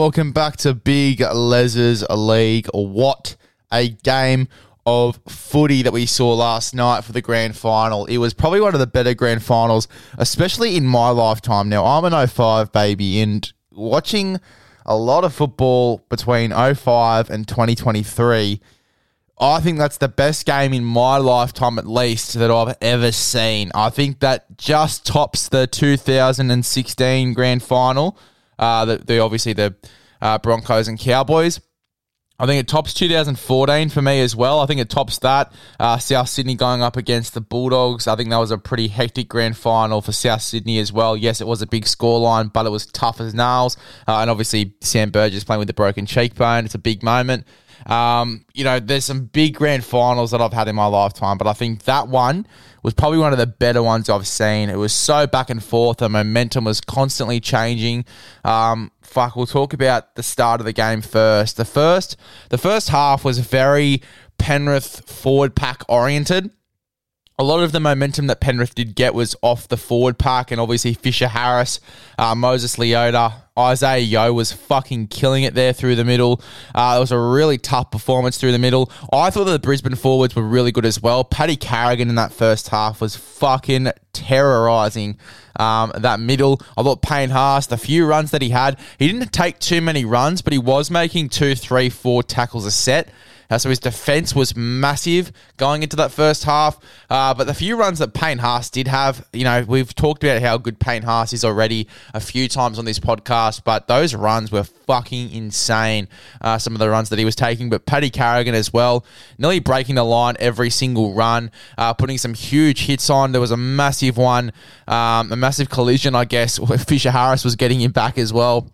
welcome back to Big Les's League. What a game of footy that we saw last night for the grand final. It was probably one of the better grand finals, especially in my lifetime. Now, I'm an 05 baby, and watching a lot of football between 05 and 2023. I think that's the best game in my lifetime, at least, that I've ever seen. I think that just tops the 2016 grand final. Uh, the, the obviously the uh, Broncos and Cowboys. I think it tops 2014 for me as well. I think it tops that. Uh, South Sydney going up against the Bulldogs. I think that was a pretty hectic grand final for South Sydney as well. Yes, it was a big scoreline, but it was tough as nails. Uh, and obviously, Sam Burgess playing with the broken cheekbone. It's a big moment. Um, you know, there's some big grand finals that I've had in my lifetime, but I think that one was probably one of the better ones I've seen. It was so back and forth. The momentum was constantly changing. Um, fuck, we'll talk about the start of the game first. The first, the first half was very Penrith forward pack oriented a lot of the momentum that Penrith did get was off the forward park, and obviously Fisher Harris, uh, Moses Leota, Isaah Yeo was fucking killing it there through the middle. Uh, it was a really tough performance through the middle. I thought that the Brisbane forwards were really good as well. Paddy Carrigan in that first half was fucking terrorising um, that middle. I thought Payne Haas, the few runs that he had, he didn't take too many runs, but he was making two, three, four tackles a set. Uh, so his defense was massive going into that first half. Uh, but the few runs that Payne Haas did have, you know, we've talked about how good Payne Haas is already a few times on this podcast, but those runs were fucking insane. Uh, some of the runs that he was taking, but Paddy Carrigan as well, nearly breaking the line every single run, uh, putting some huge hits on. There was a massive one, um, a massive collision, I guess. Fisher Harris was getting him back as well.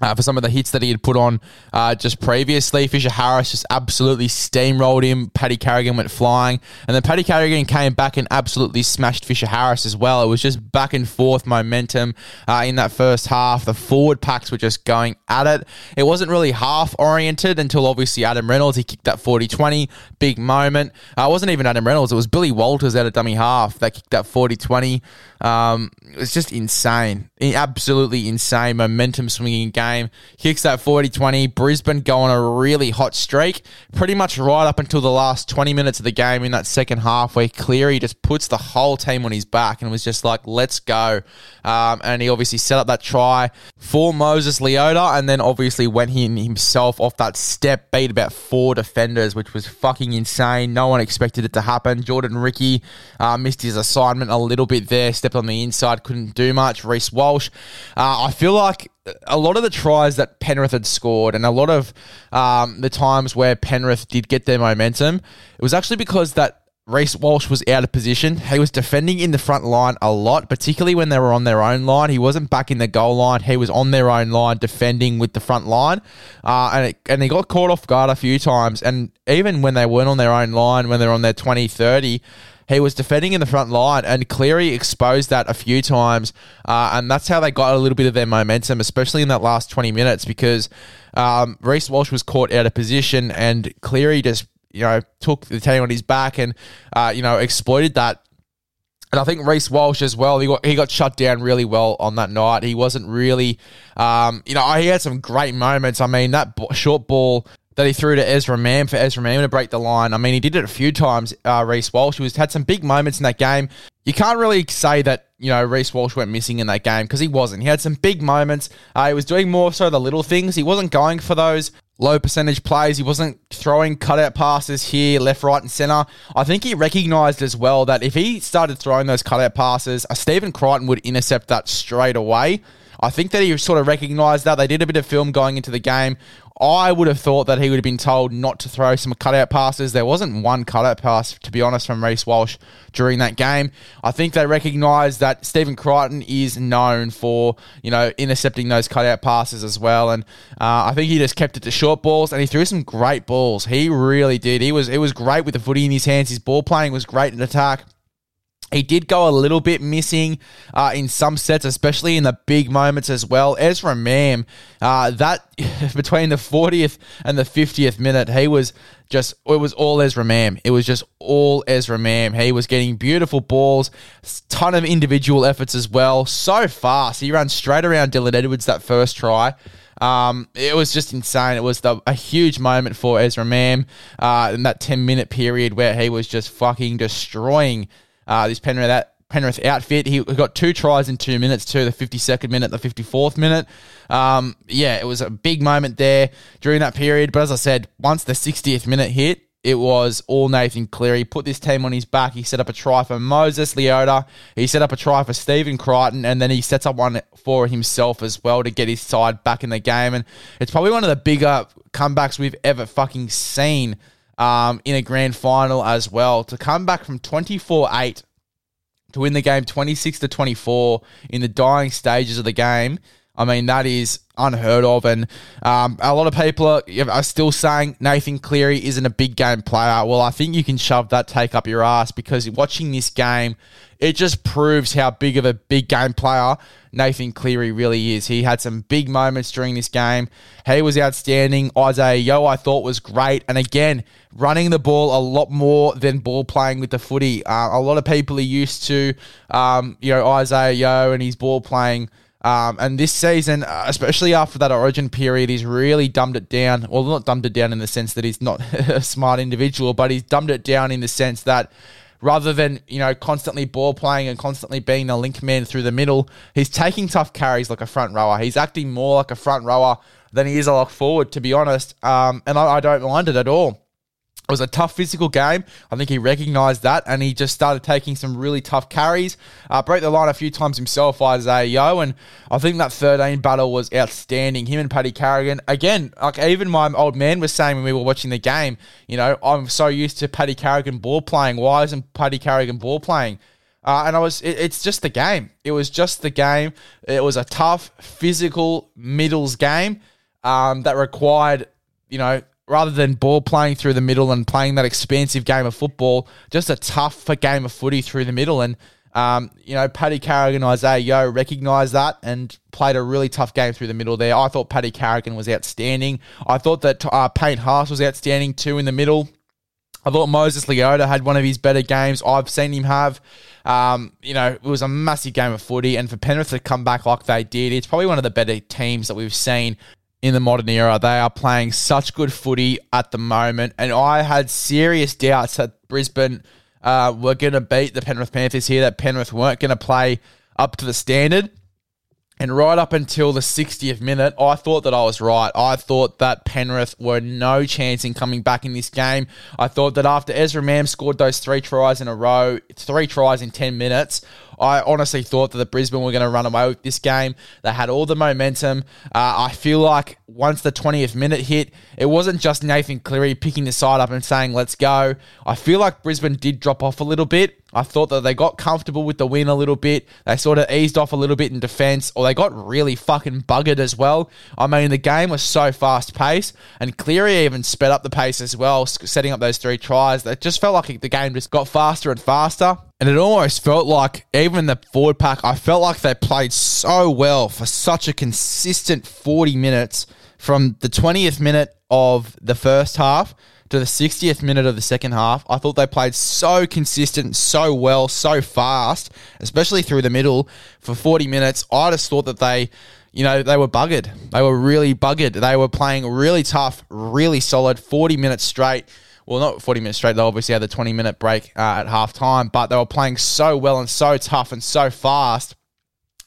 Uh, for some of the hits that he had put on uh, just previously. Fisher Harris just absolutely steamrolled him. Paddy Carrigan went flying. And then Paddy Carrigan came back and absolutely smashed Fisher Harris as well. It was just back and forth momentum uh, in that first half. The forward packs were just going at it. It wasn't really half oriented until obviously Adam Reynolds. He kicked that 40 20. Big moment. Uh, it wasn't even Adam Reynolds. It was Billy Walters out of dummy half that kicked that 40 20. Um, it was just insane. Absolutely insane momentum swinging game. Kicks that 40 20. Brisbane go on a really hot streak, pretty much right up until the last 20 minutes of the game in that second half, where Cleary just puts the whole team on his back and was just like, let's go. Um, and he obviously set up that try for Moses Leota and then obviously went in himself off that step, beat about four defenders, which was fucking insane. No one expected it to happen. Jordan Riki uh, missed his assignment a little bit there, stepped on the inside, couldn't do much. Reese Reece Walsh. Uh, I feel like a lot of the tries that Penrith had scored and a lot of um, the times where Penrith did get their momentum, it was actually because that Reece Walsh was out of position. He was defending in the front line a lot, particularly when they were on their own line. He wasn't back in the goal line. He was on their own line defending with the front line. Uh, and, it, and he got caught off guard a few times. And even when they weren't on their own line, when they're on their 20, 30, he was defending in the front line, and Cleary exposed that a few times, uh, and that's how they got a little bit of their momentum, especially in that last 20 minutes, because um, Reece Walsh was caught out of position, and Cleary just you know took the team on his back and uh, you know exploited that and I think Reece Walsh as well, he got, he got shut down really well on that night. He wasn't really, um, you know, he had some great moments. I mean, that short ball that he threw to Ezra Mam for Ezra Mam to break the line. I mean, he did it a few times, uh, Reece Walsh. He was, had some big moments in that game. You can't really say that, you know, Reece Walsh went missing in that game because he wasn't. He had some big moments. Uh, he was doing more so the little things. He wasn't going for those low percentage plays. He wasn't throwing cutout passes here, left, right, and center. I think he recognized as well that if he started throwing those cutout passes, uh, Stephen Crichton would intercept that straight away. I think that he sort of recognised that. They did a bit of film going into the game. I would have thought that he would have been told not to throw some cutout passes. There wasn't one cutout pass, to be honest, from Reece Walsh during that game. I think they recognised that Stephen Crichton is known for, you know, intercepting those cutout passes as well. And uh, I think he just kept it to short balls and he threw some great balls. He really did. He was it was great with the footy in his hands. His ball playing was great in attack He did go a little bit missing uh, in some sets, especially in the big moments as well. Ezra Mam, uh, that between the 40th and the 50th minute, he was just, it was all Ezra Mam. It was just all Ezra Mam. He was getting beautiful balls, ton of individual efforts as well. So fast. He ran straight around Dylan Edwards that first try. Um, it was just insane. It was the, a huge moment for Ezra Mam uh, in that 10 minute period where he was just fucking destroying uh, this Penrith, that Penrith outfit. He got two tries in two minutes, too, the 52nd minute, the 54th minute. Um, yeah, it was a big moment there during that period. But as I said, once the 60th minute hit, it was all Nathan Cleary. Put this team on his back. He set up a try for Moses Leota. He set up a try for Stephen Crichton, and then he sets up one for himself as well to get his side back in the game. And it's probably one of the bigger comebacks we've ever fucking seen um, in a grand final as well. To come back from 24 8 to win the game 26 to 24 in the dying stages of the game. I mean, that is unheard of. And um, a lot of people are, are, still saying Nathan Cleary isn't a big game player. Well, I think you can shove that take up your ass because watching this game, it just proves how big of a big game player Nathan Cleary really is. He had some big moments during this game. He was outstanding. Isaah Yeo, I thought, was great. And again, running the ball a lot more than ball playing with the footy. Uh, a lot of people are used to, um, you know, Isaah Yeo and his ball playing – um, and this season, uh, especially after that origin period, he's really dumbed it down. Well, not dumbed it down in the sense that he's not a smart individual, but he's dumbed it down in the sense that rather than, you know, constantly ball playing and constantly being the link man through the middle, he's taking tough carries like a front rower. He's acting more like a front rower than he is a lock forward, to be honest. Um, and I, I don't mind it at all. It was a tough physical game. I think he recognised that and he just started taking some really tough carries. Uh, broke the line a few times himself, Isaah Yeo, and I think that 13 battle was outstanding. Him and Paddy Carrigan, again, like even my old man was saying when we were watching the game, you know, I'm so used to Paddy Carrigan ball playing. Why isn't Paddy Carrigan ball playing? Uh, and I was, it, it's just the game. It was just the game. It was a tough, physical middles game um, that required, you know, rather than ball playing through the middle and playing that expansive game of football, just a tough game of footy through the middle. And, um, you know, Paddy Carrigan, Isaah Yeo recognised that and played a really tough game through the middle there. I thought Paddy Carrigan was outstanding. I thought that uh, Payne Haas was outstanding too in the middle. I thought Moses Leota had one of his better games I've seen him have. Um, you know, it was a massive game of footy, and for Penrith to come back like they did, it's probably one of the better teams that we've seen in the modern era. They are playing such good footy at the moment, and I had serious doubts that Brisbane uh, were going to beat the Penrith Panthers here, that Penrith weren't going to play up to the standard. And right up until the 60th minute, I thought that I was right. I thought that Penrith were no chance in coming back in this game. I thought that after Ezra Mam scored those three tries in a row, three tries in 10 minutes, I honestly thought that the Brisbane were going to run away with this game. They had all the momentum. Uh, I feel like once the 20th minute hit, it wasn't just Nathan Cleary picking the side up and saying, let's go. I feel like Brisbane did drop off a little bit. I thought that they got comfortable with the win a little bit. They sort of eased off a little bit in defense, or they got really fucking buggered as well. I mean, the game was so fast paced, and Cleary even sped up the pace as well, setting up those three tries. That just felt like the game just got faster and faster. And it almost felt like, even the forward pack, I felt like they played so well for such a consistent 40 minutes from the 20th minute of the first half to the 60th minute of the second half. I thought they played so consistent, so well, so fast, especially through the middle for 40 minutes. I just thought that they, you know, they were buggered. They were really buggered. They were playing really tough, really solid, 40 minutes straight. Well, not 40 minutes straight. They obviously had the 20 minute break uh, at half time, but they were playing so well and so tough and so fast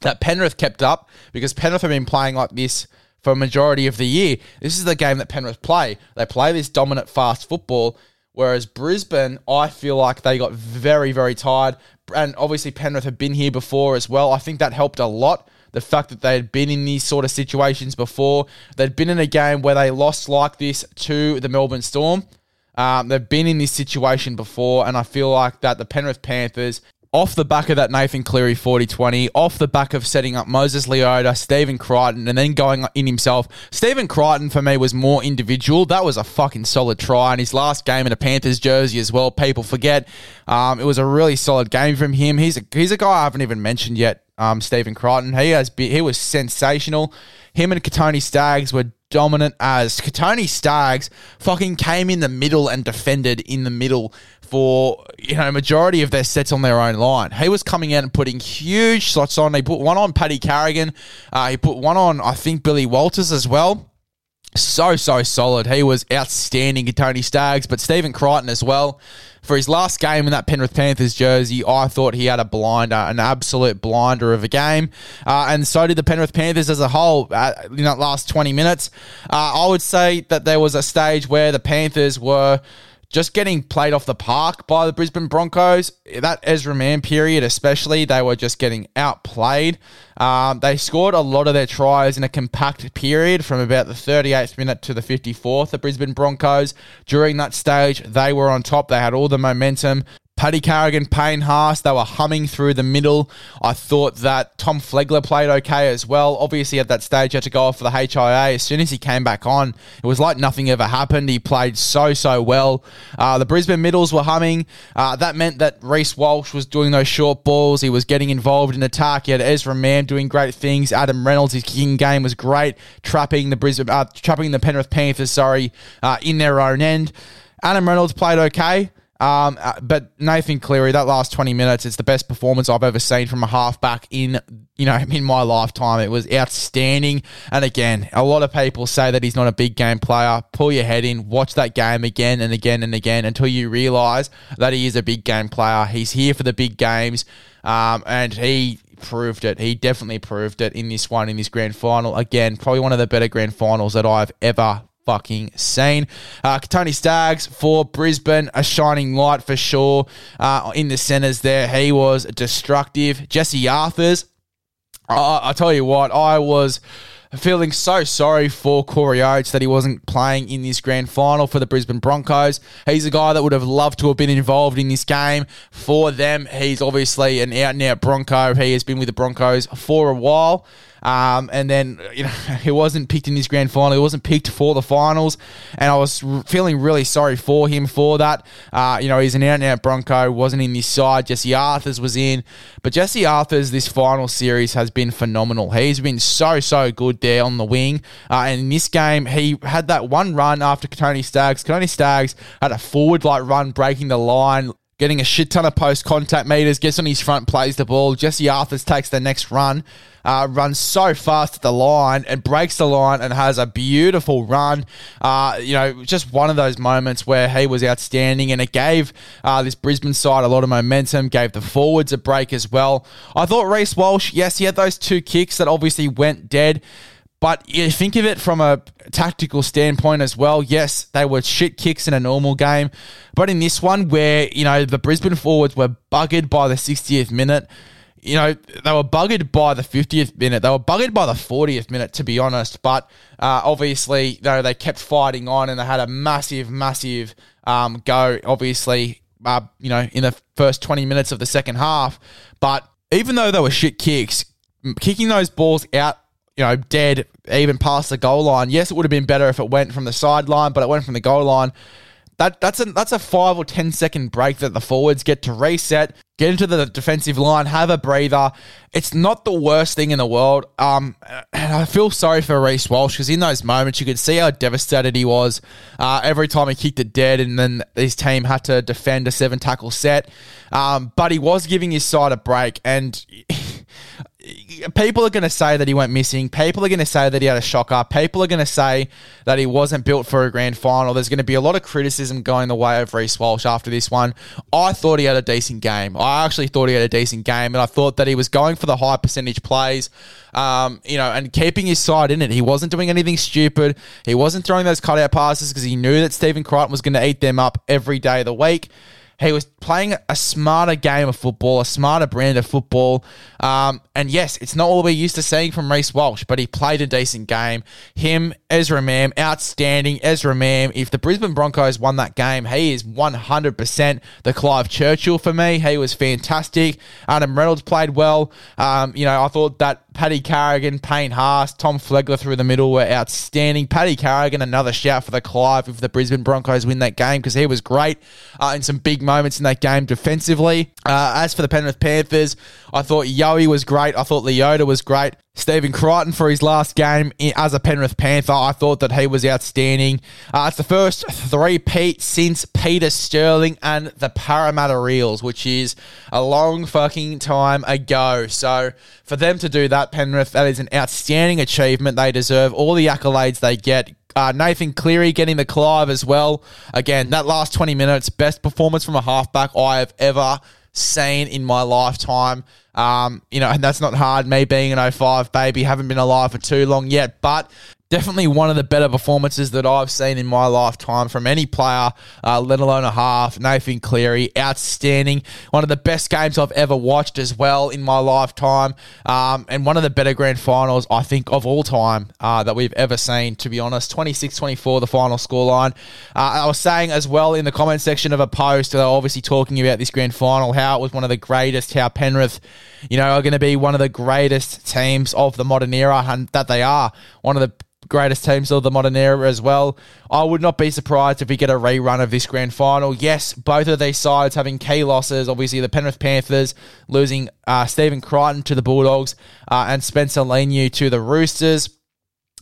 that Penrith kept up because Penrith have been playing like this for a majority of the year. This is the game that Penrith play. They play this dominant, fast football. Whereas Brisbane, I feel like they got very, very tired. And obviously, Penrith have been here before as well. I think that helped a lot. The fact that they had been in these sort of situations before. They'd been in a game where they lost like this to the Melbourne Storm. Um, they've been in this situation before, and I feel like that the Penrith Panthers off the back of that Nathan Cleary 40 20, off the back of setting up Moses Leota, Stephen Crichton, and then going in himself. Stephen Crichton, for me, was more individual. That was a fucking solid try. And his last game in a Panthers jersey as well, people forget. Um, it was a really solid game from him. He's a, he's a guy I haven't even mentioned yet, um, Stephen Crichton. He, has he was sensational. Him and Kotoni Staggs were dominant as Kotoni Staggs fucking came in the middle and defended in the middle for you know majority of their sets on their own line. He was coming out and putting huge shots on. He put one on Paddy Carrigan. Uh, he put one on I think Billy Walters as well. So so solid. He was outstanding. In Tony Staggs, but Stephen Crichton as well for his last game in that Penrith Panthers jersey, I thought he had a blinder, an absolute blinder of a game. Uh, and so did the Penrith Panthers as a whole uh, in that last 20 minutes. Uh, I would say that there was a stage where the Panthers were just getting played off the park by the Brisbane Broncos. That Ezra Mam period, especially, they were just getting outplayed. Um, they scored a lot of their tries in a compact period from about the 38th minute to the 54th. The Brisbane Broncos, during that stage, they were on top. They had all the momentum. Paddy Carrigan, Payne Haas, they were humming through the middle. I thought that Tom Flegler played okay as well. Obviously, at that stage, he had to go off for the HIA. As soon as he came back on, it was like nothing ever happened. He played so, so well. Uh, the Brisbane middles were humming. Uh, that meant that Reece Walsh was doing those short balls. He was getting involved in attack. He had Ezra Mam doing great things. Adam Reynolds, his kicking game was great, trapping the Brisbane, uh, trapping the Penrith Panthers, sorry, uh, in their own end. Adam Reynolds played okay. Um, uh, but Nathan Cleary, that last 20 minutes, it's the best performance I've ever seen from a halfback in, you know, in my lifetime. It was outstanding. And again, a lot of people say that he's not a big game player. Pull your head in, watch that game again and again and again until you realize that he is a big game player. He's here for the big games. Um, and he proved it. He definitely proved it in this one, in this grand final. Again, probably one of the better grand finals that I've ever fucking scene. Uh, Tony Staggs for Brisbane, a shining light for sure. Uh, in the centres there, he was destructive. Jesse Arthars, I, I tell you what, I was feeling so sorry for Corey Oates that he wasn't playing in this grand final for the Brisbane Broncos. He's a guy that would have loved to have been involved in this game for them. He's obviously an out and out Bronco. He has been with the Broncos for a while. Um, and then, you know, he wasn't picked in this grand final. He wasn't picked for the finals. And I was feeling really sorry for him for that. Uh, you know, he's an out and out Bronco, wasn't in this side. Jesse Arthars was in. But Jesse Arthars, this final series has been phenomenal. He's been so, so good there on the wing. Uh, and in this game, he had that one run after Tony Staggs. Tony Staggs had a forward like run, breaking the line getting a shit ton of post contact meters, gets on his front, plays the ball. Jesse Arthars takes the next run, uh, runs so fast at the line and breaks the line and has a beautiful run. Uh, you know, just one of those moments where he was outstanding and it gave uh, this Brisbane side a lot of momentum, gave the forwards a break as well. I thought Reece Walsh, yes, he had those two kicks that obviously went dead. But you think of it from a tactical standpoint as well. Yes, they were shit kicks in a normal game. But in this one, where, you know, the Brisbane forwards were buggered by the 60th minute, you know, they were buggered by the 50th minute. They were buggered by the 40th minute, to be honest. But uh, obviously, you know, they kept fighting on and they had a massive, massive um, go, obviously, uh, you know, in the first 20 minutes of the second half. But even though they were shit kicks, kicking those balls out you know, dead even past the goal line. Yes, it would have been better if it went from the sideline, but it went from the goal line. That that's a that's a five or ten second break that the forwards get to reset, get into the defensive line, have a breather. It's not the worst thing in the world. Um, and I feel sorry for Reece Walsh because in those moments you could see how devastated he was. Uh, every time he kicked it dead, and then his team had to defend a seven tackle set. Um, but he was giving his side a break, and people are going to say that he went missing. People are going to say that he had a shocker. People are going to say that he wasn't built for a grand final. There's going to be a lot of criticism going the way of Reece Walsh after this one. I thought he had a decent game. I actually thought he had a decent game, and I thought that he was going for the high percentage plays, um, you know, and keeping his side in it. He wasn't doing anything stupid. He wasn't throwing those cutout passes because he knew that Stephen Crichton was going to eat them up every day of the week. He was playing a smarter game of football, a smarter brand of football. Um, and yes, it's not all we're used to seeing from Reece Walsh, but he played a decent game. Him, Ezra Mam, outstanding. Ezra Mam, if the Brisbane Broncos won that game, he is 100% the Clive Churchill for me. He was fantastic. Adam Reynolds played well. Um, you know, I thought that Paddy Carrigan, Payne Haas, Tom Flegler through the middle were outstanding. Paddy Carrigan, another shout for the Clive if the Brisbane Broncos win that game because he was great uh, in some big moments in that game defensively. Uh, as for the Penrith Panthers, I thought Yowie was great. I thought Leota was great. Stephen Crichton for his last game as a Penrith Panther. I thought that he was outstanding. Uh, it's the first three since Peter Sterling and the Parramatta Eels, which is a long fucking time ago. So for them to do that, Penrith, that is an outstanding achievement. They deserve all the accolades they get. Uh, Nathan Cleary getting the Clive as well. Again, that last 20 minutes, best performance from a halfback I have ever seen in my lifetime. Um, you know, and that's not hard. Me being an 05 baby, haven't been alive for too long yet, but definitely one of the better performances that I've seen in my lifetime from any player, uh, let alone a half. Nathan Cleary, outstanding. One of the best games I've ever watched as well in my lifetime. Um, and one of the better grand finals, I think, of all time uh, that we've ever seen, to be honest. 26 24, the final scoreline. Uh, I was saying as well in the comment section of a post, they obviously talking about this grand final, how it was one of the greatest, how Penrith you know, are going to be one of the greatest teams of the modern era, and that they are one of the greatest teams of the modern era as well. I would not be surprised if we get a rerun of this grand final. Yes, both of these sides having key losses. Obviously, the Penrith Panthers losing uh, Stephen Crichton to the Bulldogs uh, and Spencer Leniu to the Roosters.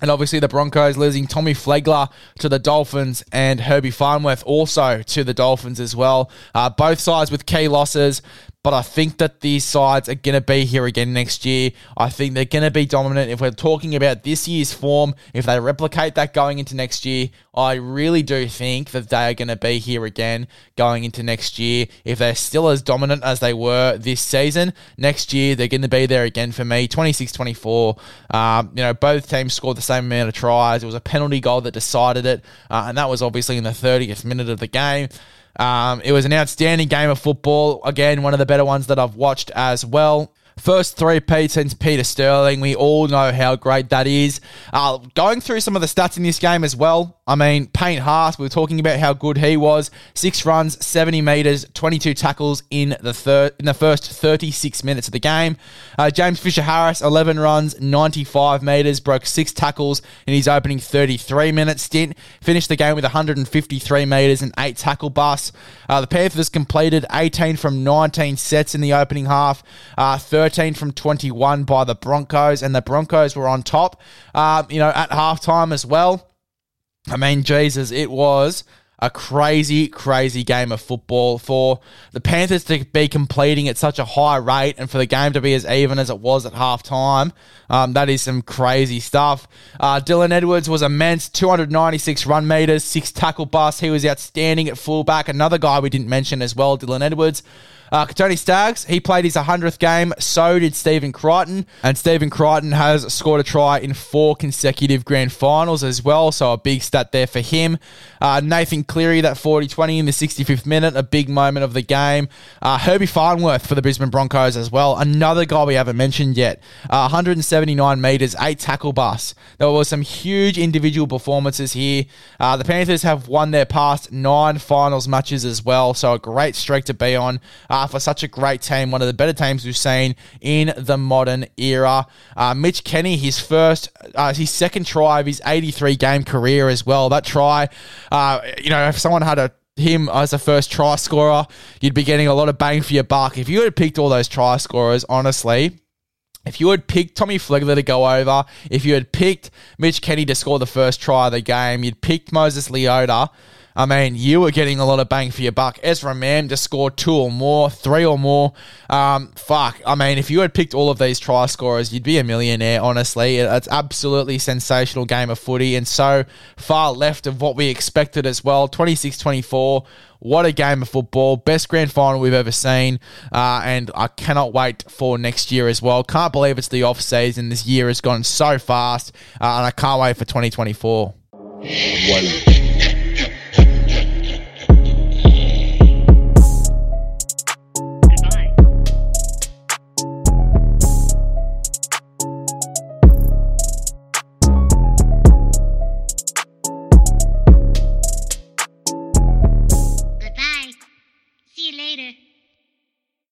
And obviously, the Broncos losing Tommy Flegler to the Dolphins and Herbie Farnworth also to the Dolphins as well. Uh, both sides with key losses. But I think that these sides are going to be here again next year. I think they're going to be dominant. If we're talking about this year's form, if they replicate that going into next year, I really do think that they are going to be here again going into next year. If they're still as dominant as they were this season, next year they're going to be there again for me. 26 24. Um, you know, both teams scored the same amount of tries. It was a penalty goal that decided it, uh, and that was obviously in the 30th minute of the game. Um, it was an outstanding game of football. Again, one of the better ones that I've watched as well. First three-peat since Peter Sterling. We all know how great that is. Uh, going through some of the stats in this game as well. I mean, Payne Haas, we were talking about how good he was. Six runs, 70 metres, 22 tackles in the third in the first 36 minutes of the game. Uh, James Fisher Harris, 11 runs, 95 metres, broke six tackles in his opening 33 minute stint. Finished the game with 153 metres and eight tackle busts. Uh, the Panthers completed 18 from 19 sets in the opening half. Uh, 13 from 21 by the Broncos, and the Broncos were on top, uh, you know, at halftime as well. I mean, Jesus, it was a crazy, crazy game of football for the Panthers to be completing at such a high rate and for the game to be as even as it was at halftime. Um, that is some crazy stuff. Uh, Dylan Edwards was immense 296 run meters, six tackle busts. He was outstanding at fullback. Another guy we didn't mention as well, Dylan Edwards. Uh, Tony Staggs, he played his 100th game. So did Stephen Crichton. And Stephen Crichton has scored a try in four consecutive grand finals as well. So a big stat there for him. Uh, Nathan Cleary, that 40 20 in the 65th minute, a big moment of the game. Uh, Herbie Farnworth for the Brisbane Broncos as well. Another guy we haven't mentioned yet. Uh, 179 metres, eight tackle busts. There were some huge individual performances here. Uh, the Panthers have won their past nine finals matches as well. So a great streak to be on. Uh, for such a great team, one of the better teams we've seen in the modern era. Uh, Mitch Kenny, his first, uh, his second try of his 83 game career as well. That try, uh, you know, if someone had a him as a first try scorer, you'd be getting a lot of bang for your buck. If you had picked all those try scorers, honestly, if you had picked Tommy Flegler to go over, if you had picked Mitch Kenny to score the first try of the game, you'd picked Moses Leota. I mean, you were getting a lot of bang for your buck. Ezra Mam just scored two or more, three or more. Um, fuck. I mean, if you had picked all of these try scorers, you'd be a millionaire, honestly. It's absolutely sensational game of footy and so far left of what we expected as well. 26 24. What a game of football. Best grand final we've ever seen. Uh, and I cannot wait for next year as well. Can't believe it's the off season. This year has gone so fast. Uh, and I can't wait for 2024. One.